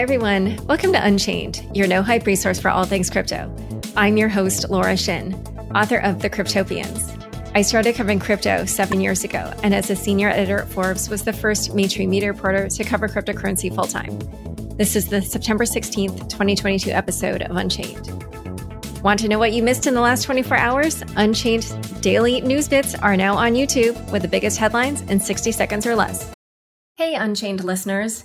Hi, everyone. Welcome to Unchained, your no hype resource for all things crypto. I'm your host, Laura Shin, author of The Cryptopians. I started covering crypto seven years ago, and as a senior editor at Forbes, was the first mainstream media reporter to cover cryptocurrency full time. This is the September 16th, 2022 episode of Unchained. Want to know what you missed in the last 24 hours? Unchained daily news bits are now on YouTube with the biggest headlines in 60 seconds or less. Hey, Unchained listeners.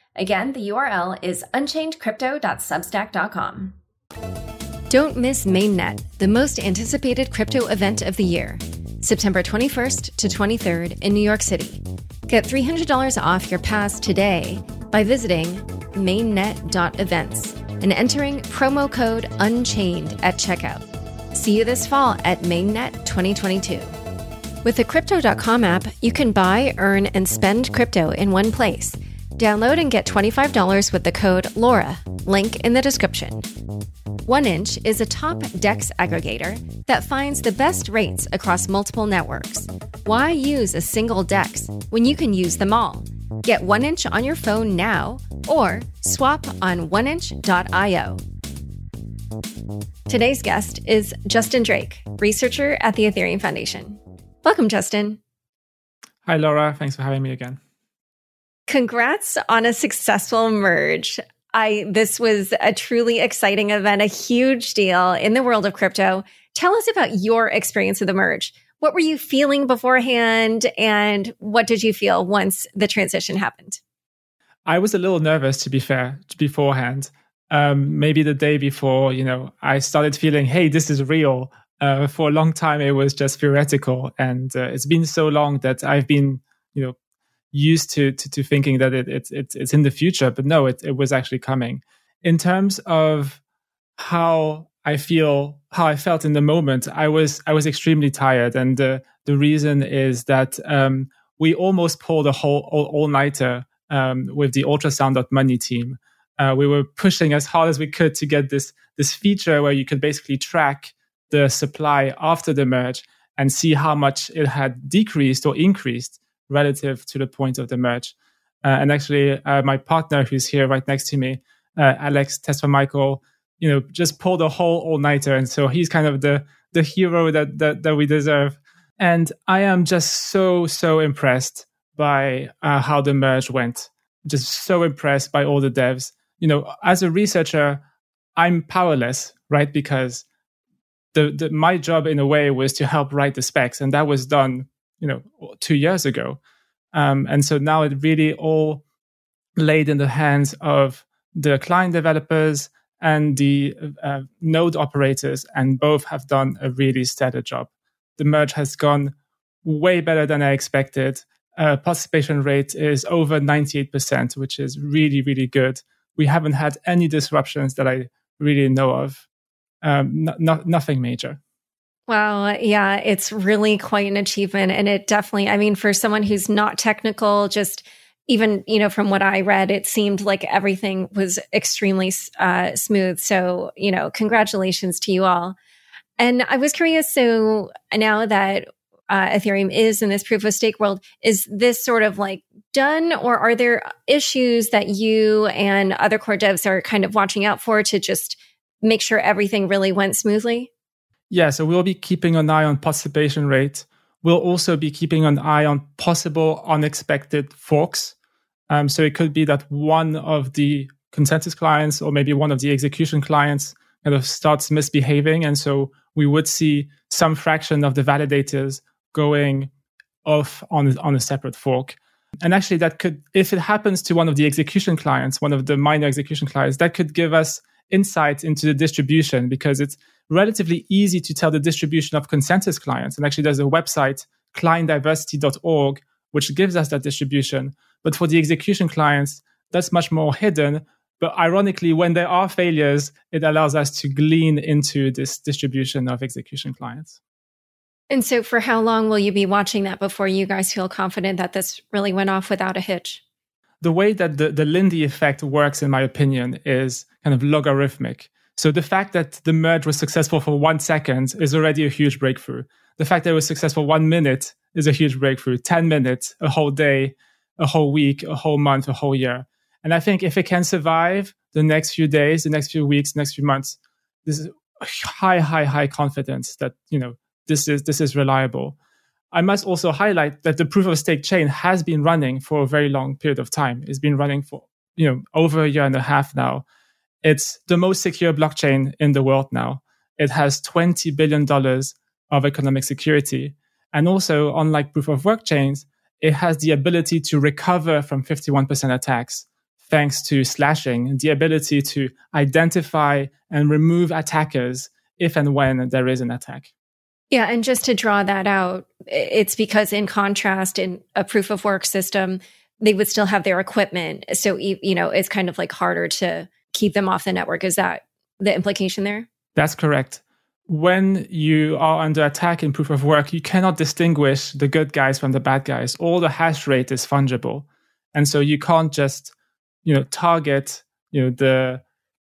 Again, the URL is unchainedcrypto.substack.com. Don't miss MainNet, the most anticipated crypto event of the year, September 21st to 23rd in New York City. Get $300 off your pass today by visiting mainnet.events and entering promo code UNCHAINED at checkout. See you this fall at MainNet 2022. With the Crypto.com app, you can buy, earn, and spend crypto in one place. Download and get $25 with the code LAURA, link in the description. 1inch is a top DEX aggregator that finds the best rates across multiple networks. Why use a single DEX when you can use them all? Get 1inch on your phone now or swap on 1inch.io. Today's guest is Justin Drake, researcher at the Ethereum Foundation. Welcome, Justin. Hi, Laura. Thanks for having me again. Congrats on a successful merge. I this was a truly exciting event, a huge deal in the world of crypto. Tell us about your experience of the merge. What were you feeling beforehand and what did you feel once the transition happened? I was a little nervous to be fair beforehand. Um, maybe the day before, you know, I started feeling, hey, this is real. Uh, for a long time, it was just theoretical, and uh, it's been so long that I've been, you know, used to to, to thinking that it, it, it, it's in the future, but no, it, it was actually coming. In terms of how I feel, how I felt in the moment, I was I was extremely tired, and uh, the reason is that um, we almost pulled a whole all, all nighter um, with the ultrasound.money team. Uh, we were pushing as hard as we could to get this this feature where you could basically track the supply after the merge and see how much it had decreased or increased relative to the point of the merge. Uh, and actually, uh, my partner, who's here right next to me, uh, Alex Tesfamichael, you know, just pulled a whole all nighter, and so he's kind of the the hero that, that that we deserve. And I am just so so impressed by uh, how the merge went. Just so impressed by all the devs. You know, as a researcher, I'm powerless, right? Because the, the my job in a way was to help write the specs, and that was done you know two years ago. Um, and so now it really all laid in the hands of the client developers and the uh, node operators and both have done a really stellar job. The merge has gone way better than i expected. Uh, participation rate is over 98% which is really really good. We haven't had any disruptions that i really know of. Um, nothing major Wow. Yeah. It's really quite an achievement. And it definitely, I mean, for someone who's not technical, just even, you know, from what I read, it seemed like everything was extremely uh, smooth. So, you know, congratulations to you all. And I was curious. So now that uh, Ethereum is in this proof of stake world, is this sort of like done, or are there issues that you and other core devs are kind of watching out for to just make sure everything really went smoothly? Yeah, so we'll be keeping an eye on participation rate. We'll also be keeping an eye on possible unexpected forks. Um, so it could be that one of the consensus clients or maybe one of the execution clients kind of starts misbehaving. And so we would see some fraction of the validators going off on, on a separate fork. And actually, that could, if it happens to one of the execution clients, one of the minor execution clients, that could give us insight into the distribution because it's relatively easy to tell the distribution of consensus clients. And actually, there's a website, clientdiversity.org, which gives us that distribution. But for the execution clients, that's much more hidden. But ironically, when there are failures, it allows us to glean into this distribution of execution clients. And so, for how long will you be watching that before you guys feel confident that this really went off without a hitch? The way that the, the Lindy effect works, in my opinion, is kind of logarithmic. So, the fact that the merge was successful for one second is already a huge breakthrough. The fact that it was successful one minute is a huge breakthrough. 10 minutes, a whole day, a whole week, a whole month, a whole year. And I think if it can survive the next few days, the next few weeks, next few months, this is high, high, high confidence that, you know, this is this is reliable. I must also highlight that the proof of stake chain has been running for a very long period of time. It's been running for you know over a year and a half now. It's the most secure blockchain in the world now. It has twenty billion dollars of economic security, and also unlike proof of work chains, it has the ability to recover from fifty one percent attacks thanks to slashing, the ability to identify and remove attackers if and when there is an attack. Yeah. And just to draw that out, it's because in contrast, in a proof of work system, they would still have their equipment. So, you know, it's kind of like harder to keep them off the network. Is that the implication there? That's correct. When you are under attack in proof of work, you cannot distinguish the good guys from the bad guys. All the hash rate is fungible. And so you can't just, you know, target, you know, the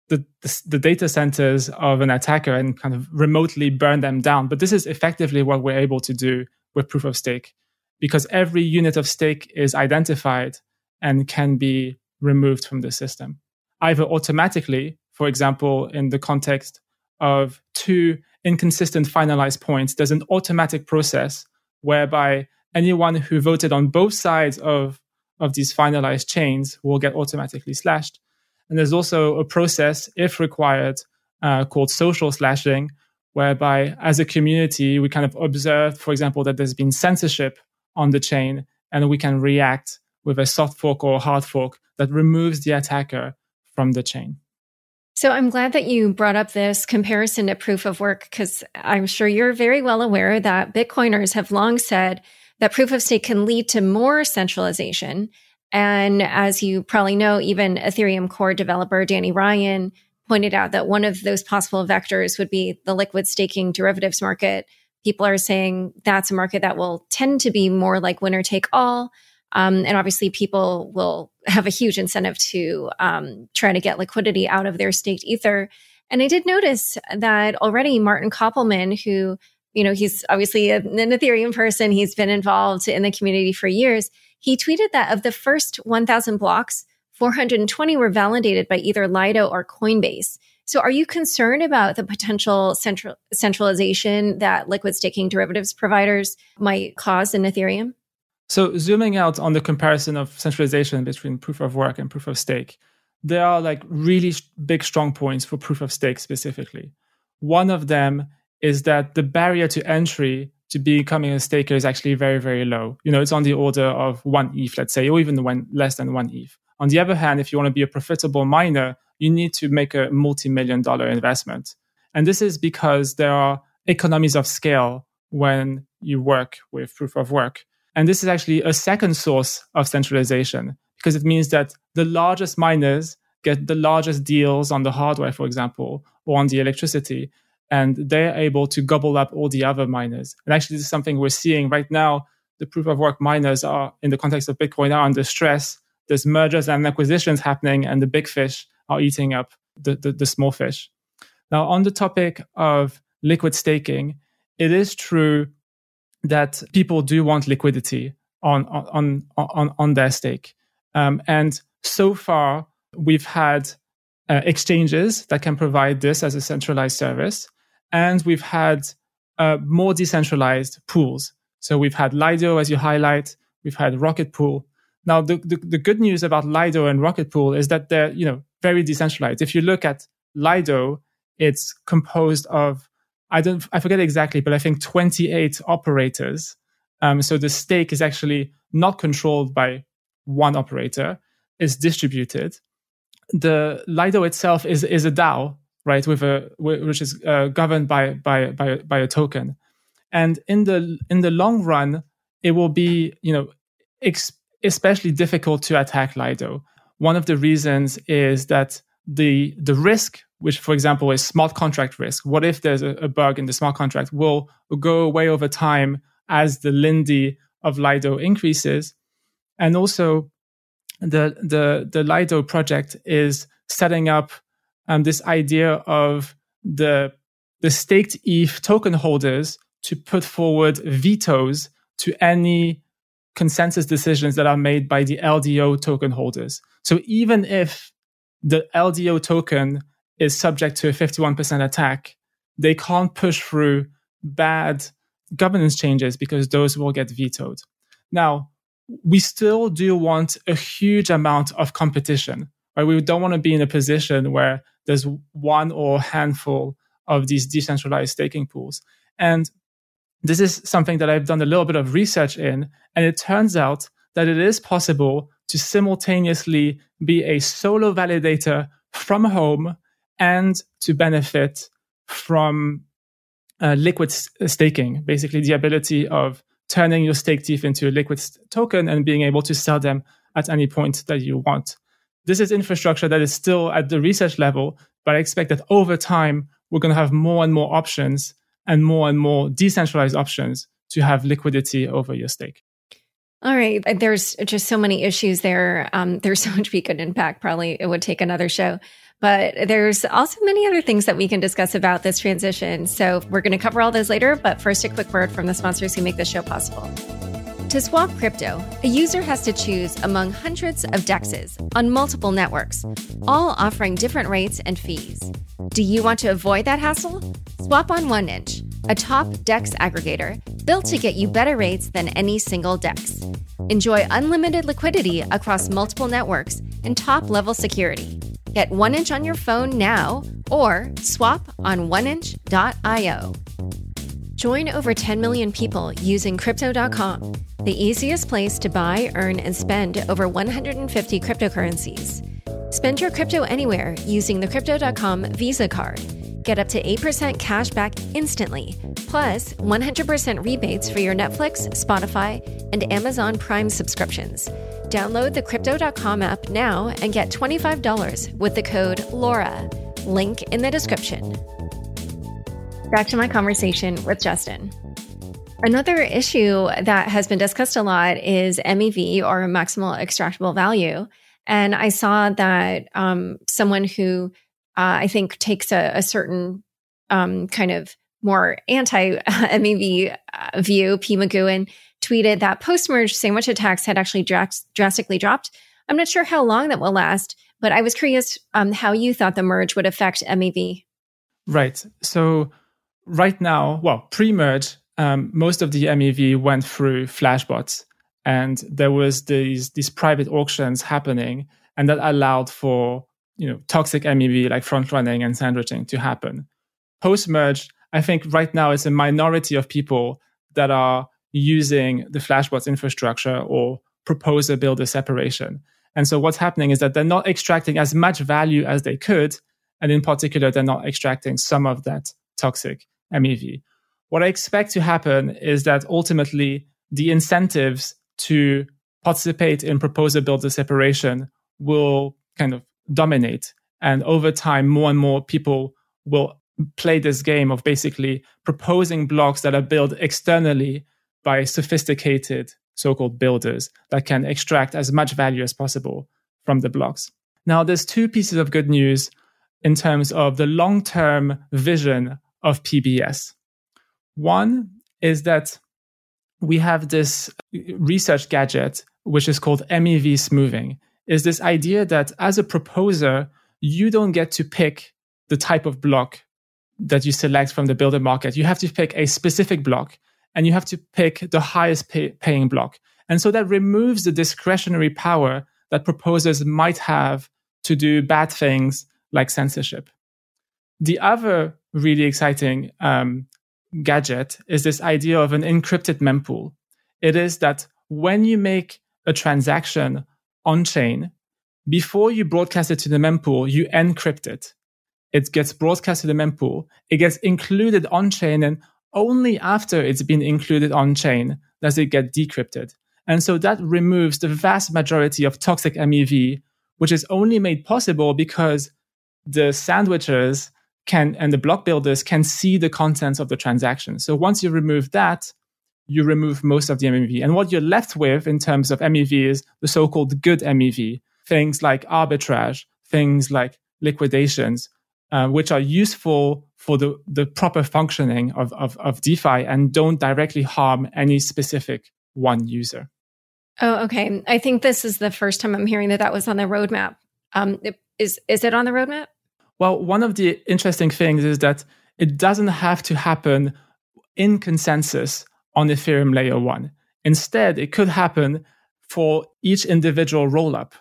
the, the, the, data centers of an attacker and kind of remotely burn them down. But this is effectively what we're able to do with proof of stake because every unit of stake is identified and can be removed from the system, either automatically, for example, in the context of two inconsistent finalized points, there's an automatic process whereby anyone who voted on both sides of, of these finalized chains will get automatically slashed. And there's also a process, if required, uh, called social slashing, whereby as a community, we kind of observe, for example, that there's been censorship on the chain and we can react with a soft fork or hard fork that removes the attacker from the chain. So I'm glad that you brought up this comparison to proof of work because I'm sure you're very well aware that Bitcoiners have long said that proof of stake can lead to more centralization and as you probably know, even Ethereum core developer Danny Ryan pointed out that one of those possible vectors would be the liquid staking derivatives market. People are saying that's a market that will tend to be more like winner take all. Um, and obviously, people will have a huge incentive to um, try to get liquidity out of their staked ether. And I did notice that already Martin Köppelmann, who, you know, he's obviously an Ethereum person, he's been involved in the community for years. He tweeted that of the first 1,000 blocks, 420 were validated by either Lido or Coinbase. So, are you concerned about the potential central, centralization that liquid staking derivatives providers might cause in Ethereum? So, zooming out on the comparison of centralization between proof of work and proof of stake, there are like really big, strong points for proof of stake specifically. One of them is that the barrier to entry to becoming a staker is actually very, very low. You know, it's on the order of one ETH, let's say, or even one, less than one ETH. On the other hand, if you want to be a profitable miner, you need to make a multi-million dollar investment. And this is because there are economies of scale when you work with proof of work. And this is actually a second source of centralization because it means that the largest miners get the largest deals on the hardware, for example, or on the electricity and they're able to gobble up all the other miners. And actually, this is something we're seeing right now. The proof of work miners are, in the context of Bitcoin, are under stress. There's mergers and acquisitions happening, and the big fish are eating up the, the, the small fish. Now, on the topic of liquid staking, it is true that people do want liquidity on on on on their stake, um, and so far we've had uh, exchanges that can provide this as a centralized service and we've had uh, more decentralized pools. So we've had Lido, as you highlight, we've had Rocket Pool. Now, the, the, the good news about Lido and Rocket Pool is that they're, you know, very decentralized. If you look at Lido, it's composed of, I don't, I forget exactly, but I think 28 operators. Um, so the stake is actually not controlled by one operator, it's distributed. The Lido itself is, is a DAO, right? With a which is uh, governed by by by by a token, and in the in the long run, it will be you know ex- especially difficult to attack Lido. one of the reasons is that the the risk, which for example is smart contract risk, what if there's a, a bug in the smart contract, will go away over time as the Lindy of Lido increases, and also the the the Lido project is setting up um, this idea of the the staked ETH token holders to put forward vetoes to any consensus decisions that are made by the LDO token holders. So even if the LDO token is subject to a 51% attack, they can't push through bad governance changes because those will get vetoed. Now, we still do want a huge amount of competition. Right? We don't want to be in a position where there's one or handful of these decentralized staking pools. And this is something that I've done a little bit of research in. And it turns out that it is possible to simultaneously be a solo validator from home and to benefit from uh, liquid staking, basically the ability of turning your stake ETH into a liquid token and being able to sell them at any point that you want. This is infrastructure that is still at the research level, but I expect that over time, we're going to have more and more options and more and more decentralized options to have liquidity over your stake. All right. There's just so many issues there. Um, there's so much we could unpack. Probably it would take another show. But there's also many other things that we can discuss about this transition. So we're going to cover all those later. But first, a quick word from the sponsors who make this show possible. To swap crypto, a user has to choose among hundreds of DEXs on multiple networks, all offering different rates and fees. Do you want to avoid that hassle? Swap on 1inch, a top DEX aggregator built to get you better rates than any single DEX. Enjoy unlimited liquidity across multiple networks and top level security. Get 1inch on your phone now or swap on oneinch.io. Join over 10 million people using Crypto.com, the easiest place to buy, earn, and spend over 150 cryptocurrencies. Spend your crypto anywhere using the Crypto.com Visa card. Get up to 8% cash back instantly, plus 100% rebates for your Netflix, Spotify, and Amazon Prime subscriptions. Download the Crypto.com app now and get $25 with the code LAURA. Link in the description. Back to my conversation with Justin. Another issue that has been discussed a lot is MEV or maximal extractable value. And I saw that um, someone who uh, I think takes a, a certain um, kind of more anti MEV uh, view, P. McGowan, tweeted that post merge sandwich attacks had actually dras- drastically dropped. I'm not sure how long that will last, but I was curious um, how you thought the merge would affect MEV. Right. So, right now, well, pre merge, um, most of the MEV went through Flashbots, and there was these these private auctions happening, and that allowed for you know toxic MEV like front running and sandwiching to happen. Post merge, I think right now it's a minority of people that are using the Flashbots infrastructure or proposer builder separation. And so what's happening is that they're not extracting as much value as they could. And in particular, they're not extracting some of that toxic MEV. What I expect to happen is that ultimately the incentives to participate in proposer builder separation will kind of dominate. And over time, more and more people will play this game of basically proposing blocks that are built externally by sophisticated so-called builders that can extract as much value as possible from the blocks. Now, there's two pieces of good news in terms of the long-term vision of PBS. One is that we have this research gadget, which is called MEV smoothing, is this idea that as a proposer, you don't get to pick the type of block that you select from the builder market. You have to pick a specific block and you have to pick the highest pay- paying block. And so that removes the discretionary power that proposers might have to do bad things like censorship. The other really exciting um, gadget is this idea of an encrypted mempool. It is that when you make a transaction on chain, before you broadcast it to the mempool, you encrypt it. It gets broadcast to the mempool. It gets included on chain and only after it's been included on chain does it get decrypted. And so that removes the vast majority of toxic MEV, which is only made possible because the sandwichers can and the block builders can see the contents of the transaction. So once you remove that, you remove most of the MEV. And what you're left with in terms of MEV is the so-called good MEV, things like arbitrage, things like liquidations, uh, which are useful for the, the proper functioning of, of, of DeFi and don't directly harm any specific one user. Oh, okay. I think this is the first time I'm hearing that that was on the roadmap. Um, is is it on the roadmap? Well, one of the interesting things is that it doesn't have to happen in consensus on Ethereum layer one. Instead, it could happen for each individual rollup.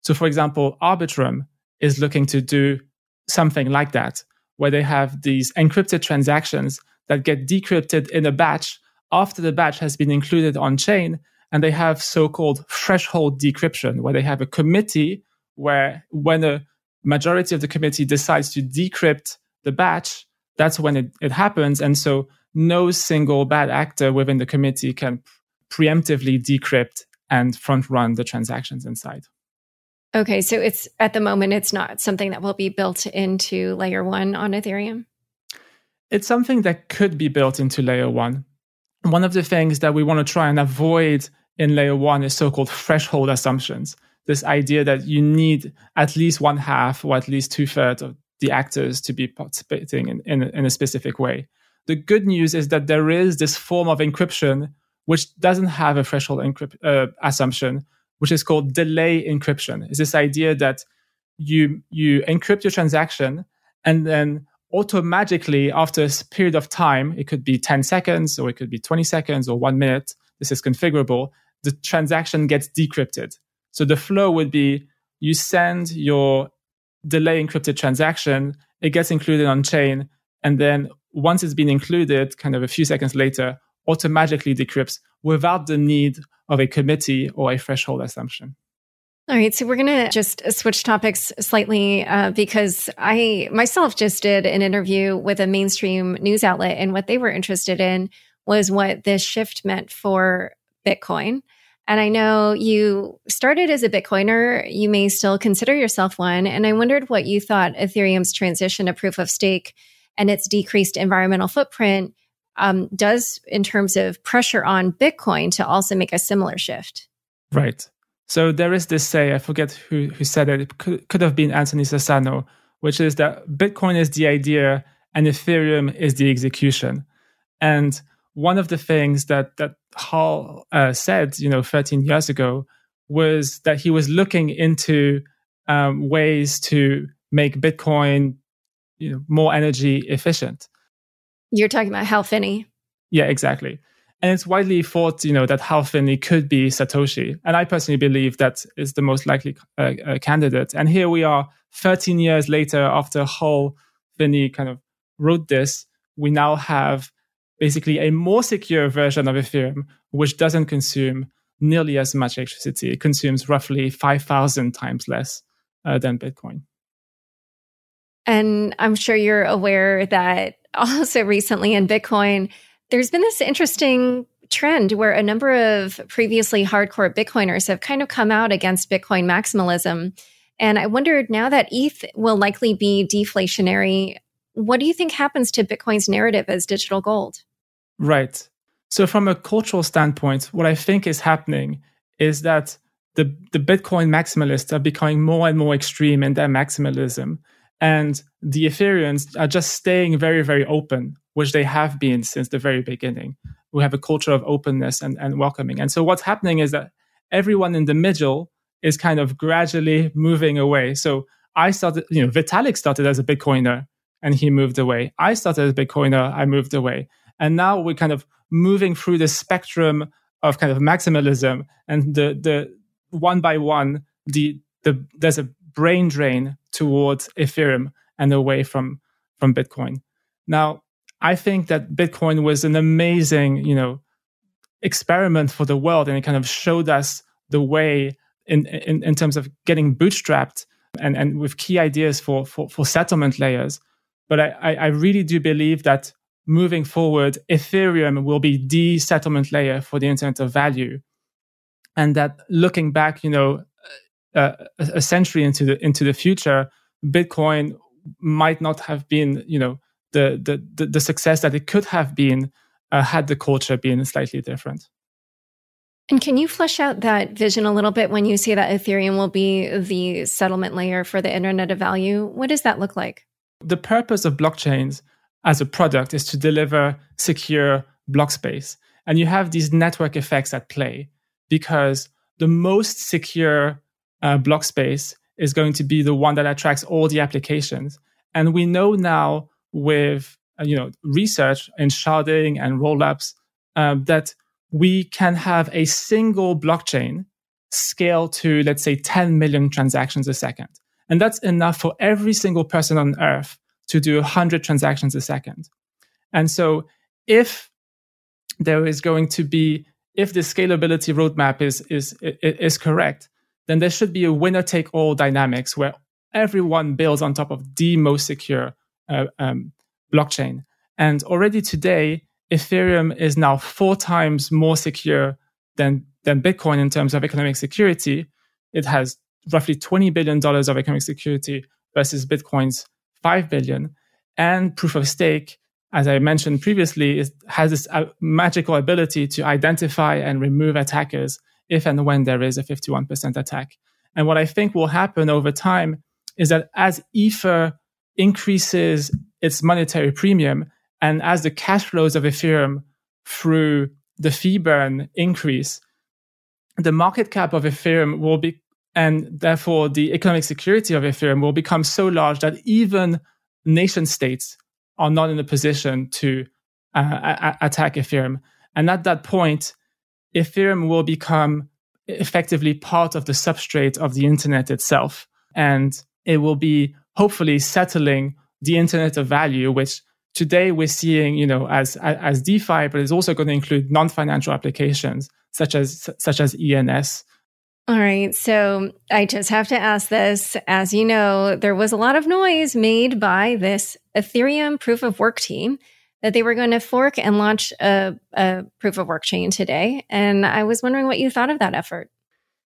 So, for example, Arbitrum is looking to do something like that, where they have these encrypted transactions that get decrypted in a batch after the batch has been included on chain. And they have so called threshold decryption, where they have a committee where when a majority of the committee decides to decrypt the batch, that's when it, it happens. And so no single bad actor within the committee can preemptively decrypt and front run the transactions inside. Okay, so it's at the moment it's not something that will be built into layer 1 on Ethereum. It's something that could be built into layer 1. One of the things that we want to try and avoid in layer 1 is so-called threshold assumptions this idea that you need at least one half or at least two thirds of the actors to be participating in, in, in a specific way. The good news is that there is this form of encryption which doesn't have a threshold uh, assumption, which is called delay encryption. It's this idea that you you encrypt your transaction and then automatically after a period of time, it could be 10 seconds or it could be 20 seconds or one minute. This is configurable. The transaction gets decrypted. So the flow would be you send your delay encrypted transaction, it gets included on chain, and then once it's been included, kind of a few seconds later, automatically decrypts without the need of a committee or a threshold assumption. All right, so we're going to just switch topics slightly uh, because I myself just did an interview with a mainstream news outlet, and what they were interested in was what this shift meant for Bitcoin. And I know you started as a Bitcoiner. You may still consider yourself one. And I wondered what you thought Ethereum's transition to proof of stake and its decreased environmental footprint um, does in terms of pressure on Bitcoin to also make a similar shift. Right. So there is this say, I forget who, who said it, it could, could have been Anthony Sassano, which is that Bitcoin is the idea and Ethereum is the execution. And one of the things that that Hal uh, said, you know, 13 years ago, was that he was looking into um, ways to make Bitcoin, you know, more energy efficient. You're talking about Hal Finney. Yeah, exactly. And it's widely thought, you know, that Hal Finney could be Satoshi, and I personally believe that is the most likely uh, uh, candidate. And here we are, 13 years later, after Hal Finney kind of wrote this, we now have basically a more secure version of Ethereum, which doesn't consume nearly as much electricity. It consumes roughly 5,000 times less uh, than Bitcoin. And I'm sure you're aware that also recently in Bitcoin, there's been this interesting trend where a number of previously hardcore Bitcoiners have kind of come out against Bitcoin maximalism. And I wondered now that ETH will likely be deflationary, what do you think happens to Bitcoin's narrative as digital gold? Right. So from a cultural standpoint, what I think is happening is that the, the Bitcoin maximalists are becoming more and more extreme in their maximalism. And the Ethereans are just staying very, very open, which they have been since the very beginning. We have a culture of openness and, and welcoming. And so what's happening is that everyone in the middle is kind of gradually moving away. So I started, you know, Vitalik started as a Bitcoiner and he moved away. I started as a Bitcoiner, I moved away. And now we're kind of moving through the spectrum of kind of maximalism and the, the one by one, the, the, there's a brain drain towards Ethereum and away from, from Bitcoin. Now, I think that Bitcoin was an amazing, you know, experiment for the world and it kind of showed us the way in, in, in terms of getting bootstrapped and, and with key ideas for, for, for settlement layers. But I, I really do believe that moving forward, Ethereum will be the settlement layer for the Internet of Value. And that looking back, you know, uh, a century into the into the future, Bitcoin might not have been, you know, the the the, the success that it could have been uh, had the culture been slightly different. And can you flesh out that vision a little bit when you say that Ethereum will be the settlement layer for the Internet of Value? What does that look like? The purpose of blockchains as a product is to deliver secure block space. And you have these network effects at play because the most secure uh, block space is going to be the one that attracts all the applications. And we know now with uh, you know research in sharding and rollups um, that we can have a single blockchain scale to let's say 10 million transactions a second. And that's enough for every single person on earth to do 100 transactions a second. And so if there is going to be if the scalability roadmap is is is correct, then there should be a winner take all dynamics where everyone builds on top of the most secure uh, um, blockchain. And already today, Ethereum is now four times more secure than than Bitcoin in terms of economic security. It has roughly twenty billion dollars of economic security versus Bitcoin's five billion. And proof of stake as I mentioned previously, has this uh, magical ability to identify and remove attackers if and when there is a 51% attack. And what I think will happen over time is that as Ether increases its monetary premium and as the cash flows of Ethereum through the fee burn increase, the market cap of Ethereum will be, and therefore the economic security of Ethereum will become so large that even nation states are not in a position to uh, attack Ethereum. And at that point, Ethereum will become effectively part of the substrate of the internet itself. And it will be hopefully settling the internet of value, which today we're seeing, you know, as, as DeFi, but it's also going to include non-financial applications such as, such as ENS. All right. So I just have to ask this. As you know, there was a lot of noise made by this Ethereum proof of work team that they were going to fork and launch a, a proof of work chain today. And I was wondering what you thought of that effort.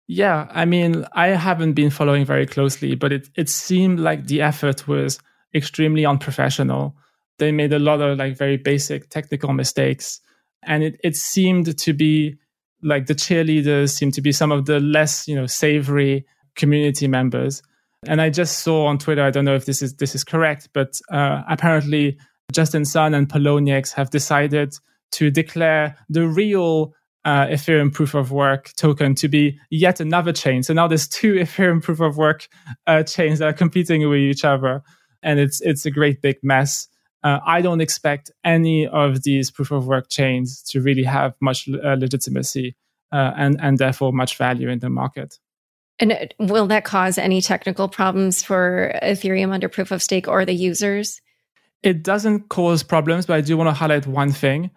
Yeah, I mean, I haven't been following very closely, but it, it seemed like the effort was extremely unprofessional. They made a lot of like very basic technical mistakes. And it, it seemed to be like the cheerleaders seem to be some of the less, you know, savory community members. And I just saw on Twitter, I don't know if this is this is correct, but uh, apparently Justin Sun and Poloniex have decided to declare the real uh, Ethereum proof of work token to be yet another chain. So now there's two Ethereum proof of work uh, chains that are competing with each other, and it's it's a great big mess. Uh, I don't expect any of these proof of work chains to really have much uh, legitimacy uh, and and therefore much value in the market. And uh, will that cause any technical problems for Ethereum under proof of stake or the users? It doesn't cause problems, but I do want to highlight one thing,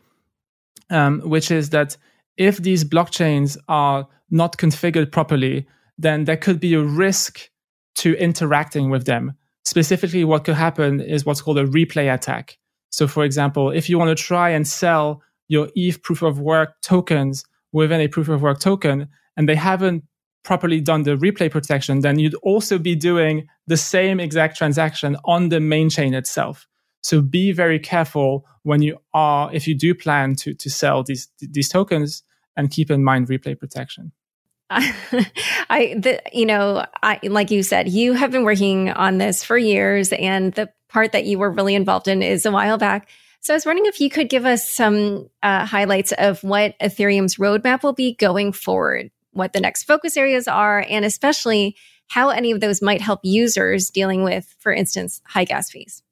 um, which is that if these blockchains are not configured properly, then there could be a risk to interacting with them. Specifically, what could happen is what's called a replay attack. So, for example, if you want to try and sell your ETH proof of work tokens within a proof of work token, and they haven't properly done the replay protection, then you'd also be doing the same exact transaction on the main chain itself. So be very careful when you are, if you do plan to, to sell these, these tokens and keep in mind replay protection. I, the, you know, I, like you said, you have been working on this for years, and the part that you were really involved in is a while back. So I was wondering if you could give us some uh, highlights of what Ethereum's roadmap will be going forward, what the next focus areas are, and especially how any of those might help users dealing with, for instance, high gas fees.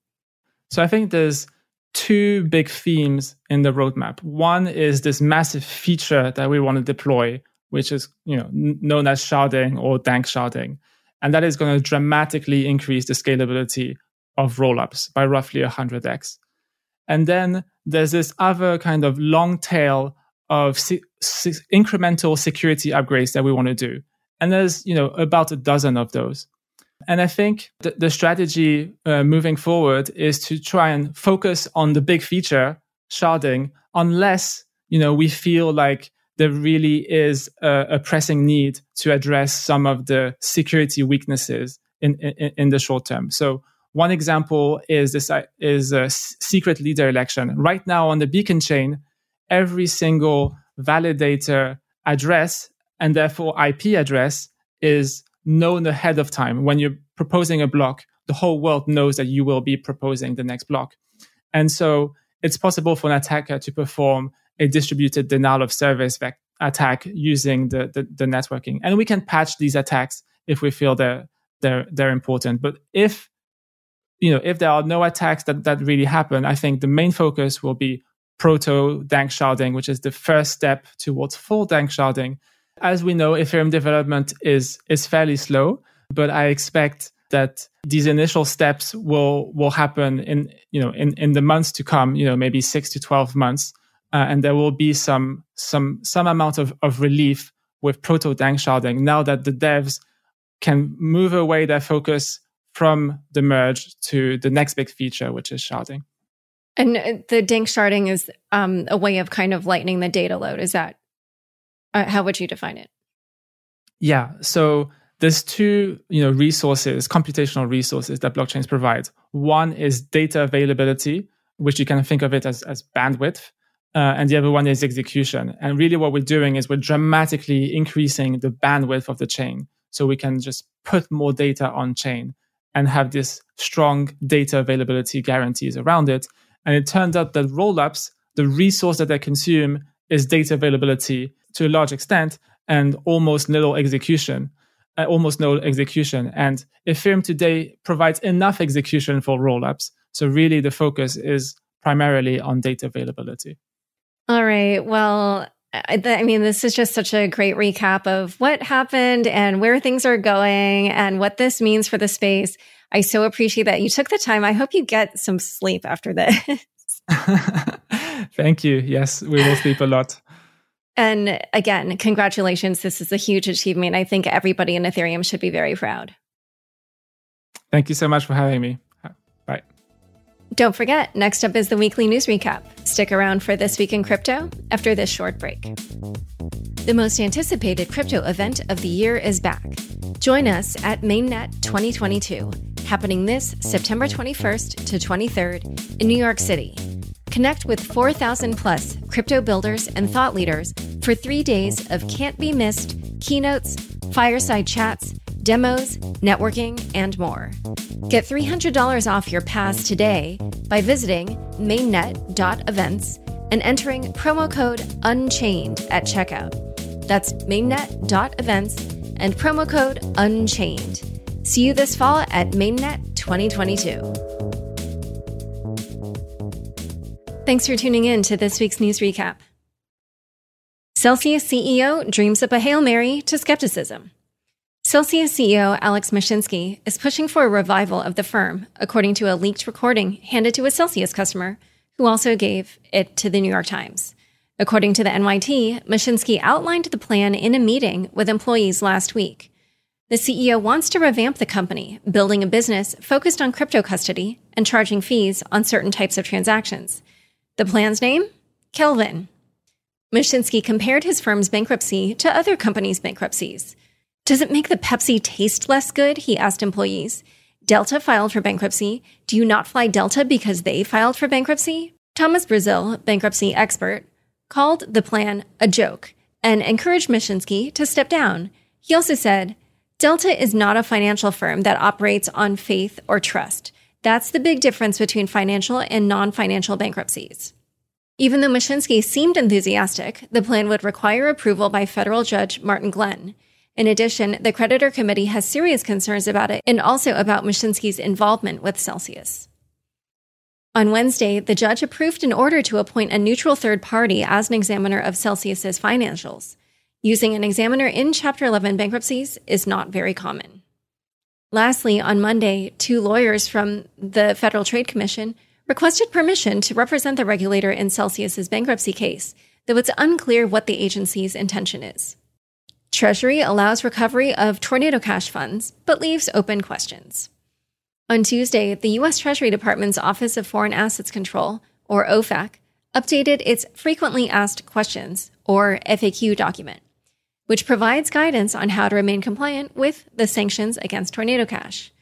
So I think there's two big themes in the roadmap. One is this massive feature that we want to deploy, which is you know known as sharding or danksharding, and that is going to dramatically increase the scalability of rollups by roughly 100x. And then there's this other kind of long tail of si- si- incremental security upgrades that we want to do. And there's, you know, about a dozen of those. And I think the, the strategy uh, moving forward is to try and focus on the big feature, sharding, unless, you know, we feel like there really is a, a pressing need to address some of the security weaknesses in, in, in the short term. So one example is this is a secret leader election. Right now on the Beacon chain, every single validator address and therefore IP address is known ahead of time. When you're proposing a block, the whole world knows that you will be proposing the next block. And so it's possible for an attacker to perform a distributed denial of service attack using the, the, the networking. And we can patch these attacks if we feel they're, they're, they're important. But if, you know, if there are no attacks that, that really happen, I think the main focus will be proto danksharding which is the first step towards full danksharding. As we know, Ethereum development is, is fairly slow, but I expect that these initial steps will will happen in you know in in the months to come you know maybe 6 to 12 months uh, and there will be some some some amount of, of relief with proto danksharding now that the devs can move away their focus from the merge to the next big feature which is sharding. And uh, the danksharding is um, a way of kind of lightening the data load is that uh, how would you define it? Yeah so there's two you know resources computational resources that blockchains provide. One is data availability which you can think of it as, as bandwidth uh, and the other one is execution. And really what we're doing is we're dramatically increasing the bandwidth of the chain so we can just put more data on chain and have this strong data availability guarantees around it. And it turns out that rollups the resource that they consume is data availability to a large extent and almost little execution uh, almost no execution. And Ethereum today provides enough execution for rollups. So really the focus is primarily on data availability. All right. Well, I mean, this is just such a great recap of what happened and where things are going and what this means for the space. I so appreciate that you took the time. I hope you get some sleep after this. Thank you. Yes, we will sleep a lot. And again, congratulations. This is a huge achievement. I think everybody in Ethereum should be very proud. Thank you so much for having me. Bye. Don't forget, next up is the weekly news recap. Stick around for This Week in Crypto after this short break. The most anticipated crypto event of the year is back. Join us at Mainnet 2022, happening this September 21st to 23rd in New York City. Connect with 4,000 plus crypto builders and thought leaders for three days of can't be missed keynotes, fireside chats, demos, networking, and more. Get $300 off your pass today by visiting mainnet.events and entering promo code UNCHAINED at checkout. That's mainnet.events and promo code UNCHAINED. See you this fall at Mainnet 2022. Thanks for tuning in to this week's news recap. Celsius CEO dreams up a Hail Mary to skepticism. Celsius CEO Alex Mashinsky is pushing for a revival of the firm, according to a leaked recording handed to a Celsius customer who also gave it to the New York Times. According to the NYT, Mashinsky outlined the plan in a meeting with employees last week. The CEO wants to revamp the company, building a business focused on crypto custody and charging fees on certain types of transactions. The plan's name? Kelvin. Mashinsky compared his firm's bankruptcy to other companies' bankruptcies. Does it make the Pepsi taste less good? He asked employees. Delta filed for bankruptcy. Do you not fly Delta because they filed for bankruptcy? Thomas Braziel, bankruptcy expert, called the plan a joke and encouraged Mashinsky to step down. He also said, Delta is not a financial firm that operates on faith or trust. That's the big difference between financial and non financial bankruptcies. Even though Mashinsky seemed enthusiastic, the plan would require approval by federal judge Martin Glenn. In addition, the creditor committee has serious concerns about it and also about Mashinsky's involvement with Celsius. On Wednesday, the judge approved an order to appoint a neutral third party as an examiner of Celsius's financials. Using an examiner in Chapter 11 bankruptcies is not very common. Lastly, on Monday, two lawyers from the Federal Trade Commission requested permission to represent the regulator in Celsius's bankruptcy case, though it's unclear what the agency's intention is. Treasury allows recovery of tornado cash funds, but leaves open questions. On Tuesday, the U.S. Treasury Department's Office of Foreign Assets Control, or OFAC, updated its Frequently Asked Questions, or FAQ document, which provides guidance on how to remain compliant with the sanctions against Tornado Cash.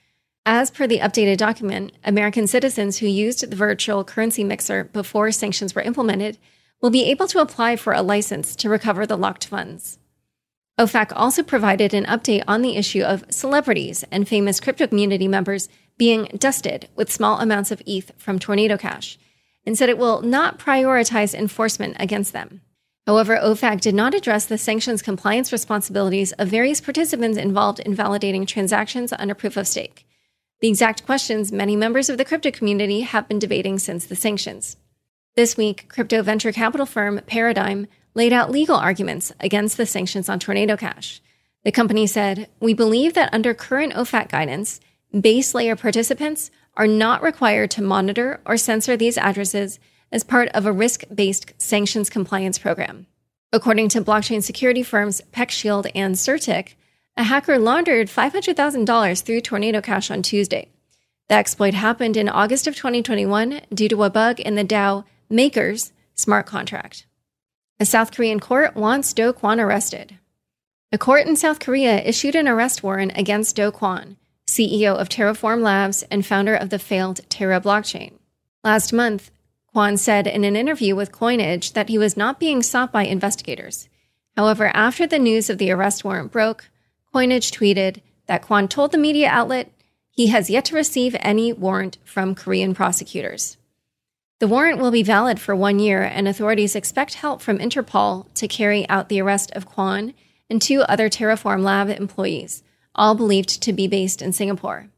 As per the updated document, American citizens who used the virtual currency mixer before sanctions were implemented will be able to apply for a license to recover the locked funds. OFAC also provided an update on the issue of celebrities and famous crypto community members being dusted with small amounts of ETH from Tornado Cash and said it will not prioritize enforcement against them. However, OFAC did not address the sanctions compliance responsibilities of various participants involved in validating transactions under proof of stake. The exact questions many members of the crypto community have been debating since the sanctions. This week, crypto venture capital firm Paradigm laid out legal arguments against the sanctions on Tornado Cash. The company said, We believe that under current OFAC guidance, base layer participants are not required to monitor or censor these addresses as part of a risk based sanctions compliance program. According to blockchain security firms PeckShield and CertiK, a hacker laundered $500,000 through Tornado Cash on Tuesday. The exploit happened in August of 2021 due to a bug in the DAO Makers smart contract. A South Korean court wants Do Kwon arrested. A court in South Korea issued an arrest warrant against Do Kwon, CEO of Terraform Labs and founder of the failed Terra blockchain. Last month, Kwon said in an interview with Coinage that he was not being sought by investigators. However, after the news of the arrest warrant broke, Coinage tweeted that Kwon told the media outlet he has yet to receive any warrant from Korean prosecutors. The warrant will be valid for one year, and authorities expect help from Interpol to carry out the arrest of Kwon and two other Terraform Lab employees, all believed to be based in Singapore.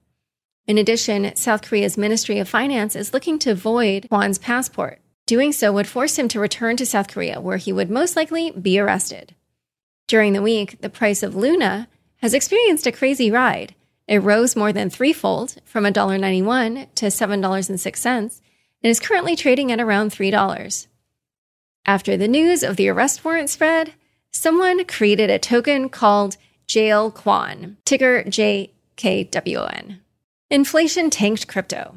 In addition, South Korea's Ministry of Finance is looking to void Kwon's passport. Doing so would force him to return to South Korea, where he would most likely be arrested. During the week, the price of Luna has experienced a crazy ride. It rose more than threefold from $1.91 to $7.06 and is currently trading at around $3. After the news of the arrest warrant spread, someone created a token called Jail Kwon, ticker JKWON. Inflation tanked crypto.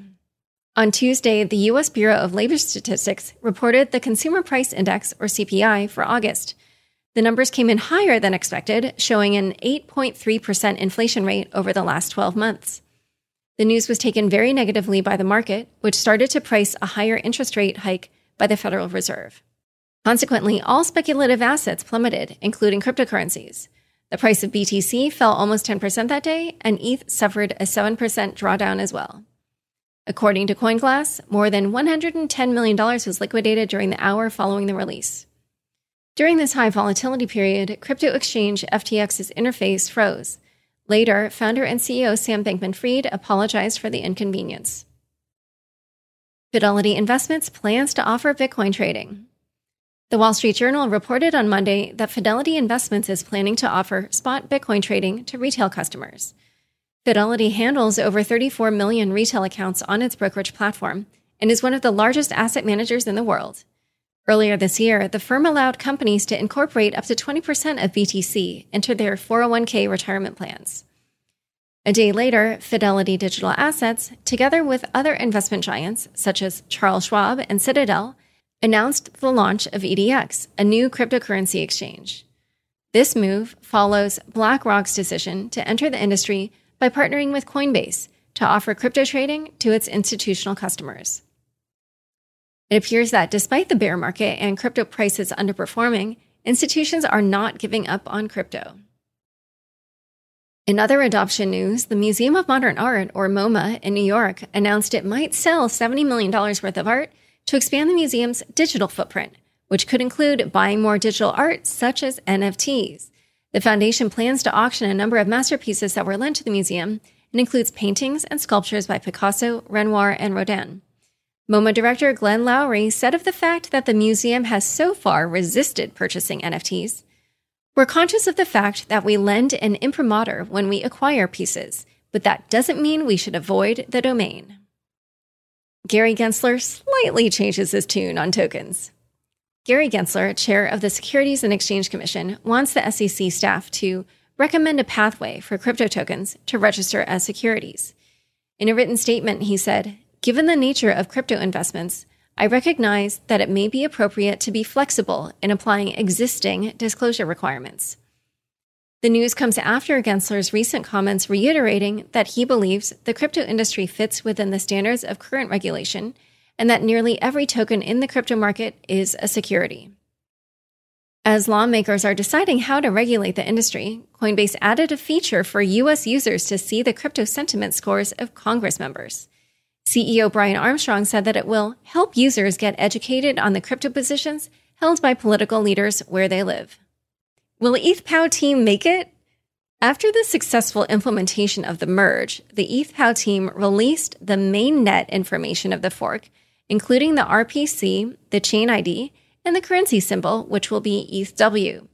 On Tuesday, the U.S. Bureau of Labor Statistics reported the Consumer Price Index, or CPI, for August, the numbers came in higher than expected, showing an 8.3% inflation rate over the last 12 months. The news was taken very negatively by the market, which started to price a higher interest rate hike by the Federal Reserve. Consequently, all speculative assets plummeted, including cryptocurrencies. The price of BTC fell almost 10% that day, and ETH suffered a 7% drawdown as well. According to CoinGlass, more than $110 million was liquidated during the hour following the release. During this high volatility period, crypto exchange FTX's interface froze. Later, founder and CEO Sam Bankman Fried apologized for the inconvenience. Fidelity Investments plans to offer Bitcoin trading. The Wall Street Journal reported on Monday that Fidelity Investments is planning to offer spot Bitcoin trading to retail customers. Fidelity handles over 34 million retail accounts on its brokerage platform and is one of the largest asset managers in the world. Earlier this year, the firm allowed companies to incorporate up to 20% of BTC into their 401k retirement plans. A day later, Fidelity Digital Assets, together with other investment giants such as Charles Schwab and Citadel, announced the launch of EDX, a new cryptocurrency exchange. This move follows BlackRock's decision to enter the industry by partnering with Coinbase to offer crypto trading to its institutional customers. It appears that despite the bear market and crypto prices underperforming, institutions are not giving up on crypto. In other adoption news, the Museum of Modern Art, or MoMA, in New York announced it might sell $70 million worth of art to expand the museum's digital footprint, which could include buying more digital art, such as NFTs. The foundation plans to auction a number of masterpieces that were lent to the museum and includes paintings and sculptures by Picasso, Renoir, and Rodin. MoMA director Glenn Lowry said of the fact that the museum has so far resisted purchasing NFTs, We're conscious of the fact that we lend an imprimatur when we acquire pieces, but that doesn't mean we should avoid the domain. Gary Gensler slightly changes his tune on tokens. Gary Gensler, chair of the Securities and Exchange Commission, wants the SEC staff to recommend a pathway for crypto tokens to register as securities. In a written statement, he said, Given the nature of crypto investments, I recognize that it may be appropriate to be flexible in applying existing disclosure requirements. The news comes after Gensler's recent comments reiterating that he believes the crypto industry fits within the standards of current regulation and that nearly every token in the crypto market is a security. As lawmakers are deciding how to regulate the industry, Coinbase added a feature for U.S. users to see the crypto sentiment scores of Congress members. CEO Brian Armstrong said that it will help users get educated on the crypto positions held by political leaders where they live. Will ETHPOW team make it? After the successful implementation of the merge, the ETHPOW team released the mainnet information of the fork, including the RPC, the chain ID, and the currency symbol, which will be ETHW.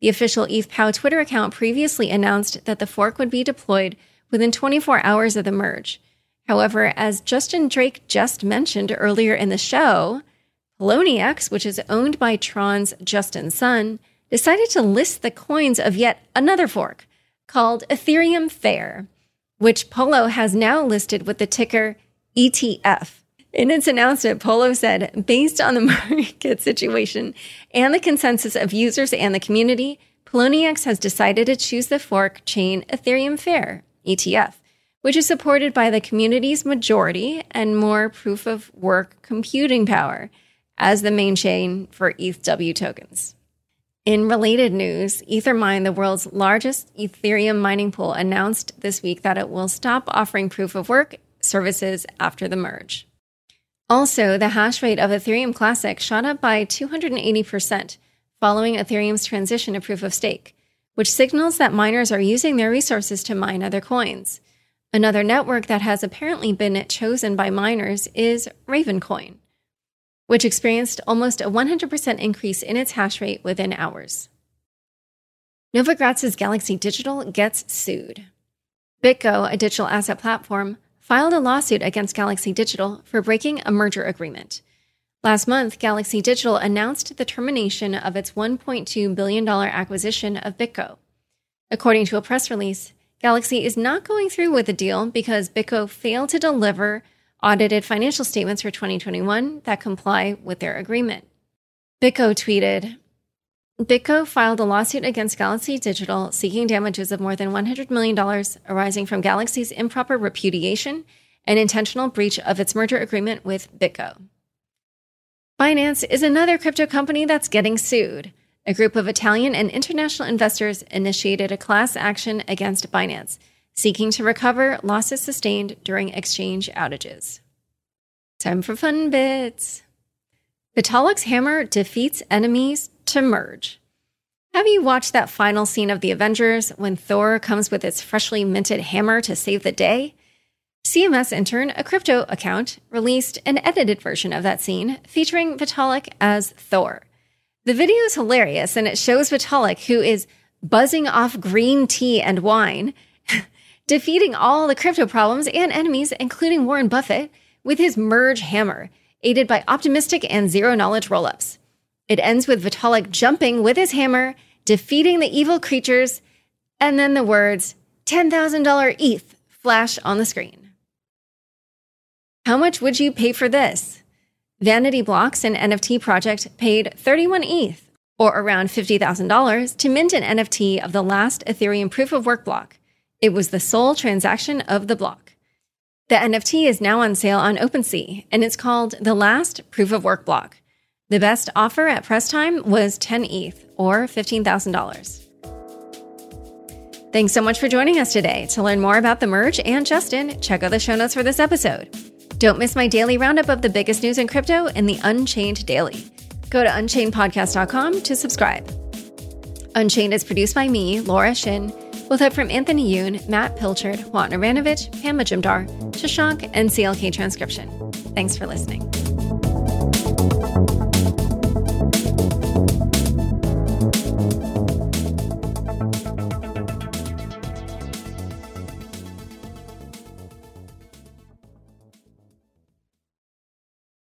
The official ETHPOW Twitter account previously announced that the fork would be deployed within 24 hours of the merge. However, as Justin Drake just mentioned earlier in the show, Poloniex, which is owned by Tron's Justin Sun, decided to list the coins of yet another fork called Ethereum Fair, which Polo has now listed with the ticker ETF. In its announcement, Polo said, based on the market situation and the consensus of users and the community, Poloniex has decided to choose the fork chain Ethereum Fair, ETF which is supported by the community's majority and more proof of work computing power as the main chain for ETHW tokens. In related news, Ethermine, the world's largest Ethereum mining pool, announced this week that it will stop offering proof of work services after the merge. Also, the hash rate of Ethereum Classic shot up by 280% following Ethereum's transition to proof of stake, which signals that miners are using their resources to mine other coins. Another network that has apparently been chosen by miners is Ravencoin, which experienced almost a 100% increase in its hash rate within hours. Novogratz's Galaxy Digital gets sued. BitGo, a digital asset platform, filed a lawsuit against Galaxy Digital for breaking a merger agreement. Last month, Galaxy Digital announced the termination of its $1.2 billion acquisition of BitGo. According to a press release, Galaxy is not going through with the deal because BitGo failed to deliver audited financial statements for 2021 that comply with their agreement. BitGo tweeted, BitGo filed a lawsuit against Galaxy Digital seeking damages of more than $100 million arising from Galaxy's improper repudiation and intentional breach of its merger agreement with BitGo. Binance is another crypto company that's getting sued a group of Italian and international investors initiated a class action against Binance, seeking to recover losses sustained during exchange outages. Time for fun bits. Vitalik's hammer defeats enemies to merge. Have you watched that final scene of The Avengers when Thor comes with its freshly minted hammer to save the day? CMS Intern, a crypto account, released an edited version of that scene featuring Vitalik as Thor. The video is hilarious and it shows Vitalik, who is buzzing off green tea and wine, defeating all the crypto problems and enemies, including Warren Buffett, with his merge hammer, aided by optimistic and zero knowledge rollups. It ends with Vitalik jumping with his hammer, defeating the evil creatures, and then the words $10,000 ETH flash on the screen. How much would you pay for this? Vanity Blocks, an NFT project, paid 31 ETH, or around $50,000, to mint an NFT of the last Ethereum proof of work block. It was the sole transaction of the block. The NFT is now on sale on OpenSea, and it's called the last proof of work block. The best offer at press time was 10 ETH, or $15,000. Thanks so much for joining us today. To learn more about the merge and Justin, check out the show notes for this episode. Don't miss my daily roundup of the biggest news in crypto in the Unchained Daily. Go to unchainedpodcast.com to subscribe. Unchained is produced by me, Laura Shin, with help from Anthony Yoon, Matt Pilchard, Juan Aranovich, Pam Majumdar, Shashank, and CLK Transcription. Thanks for listening.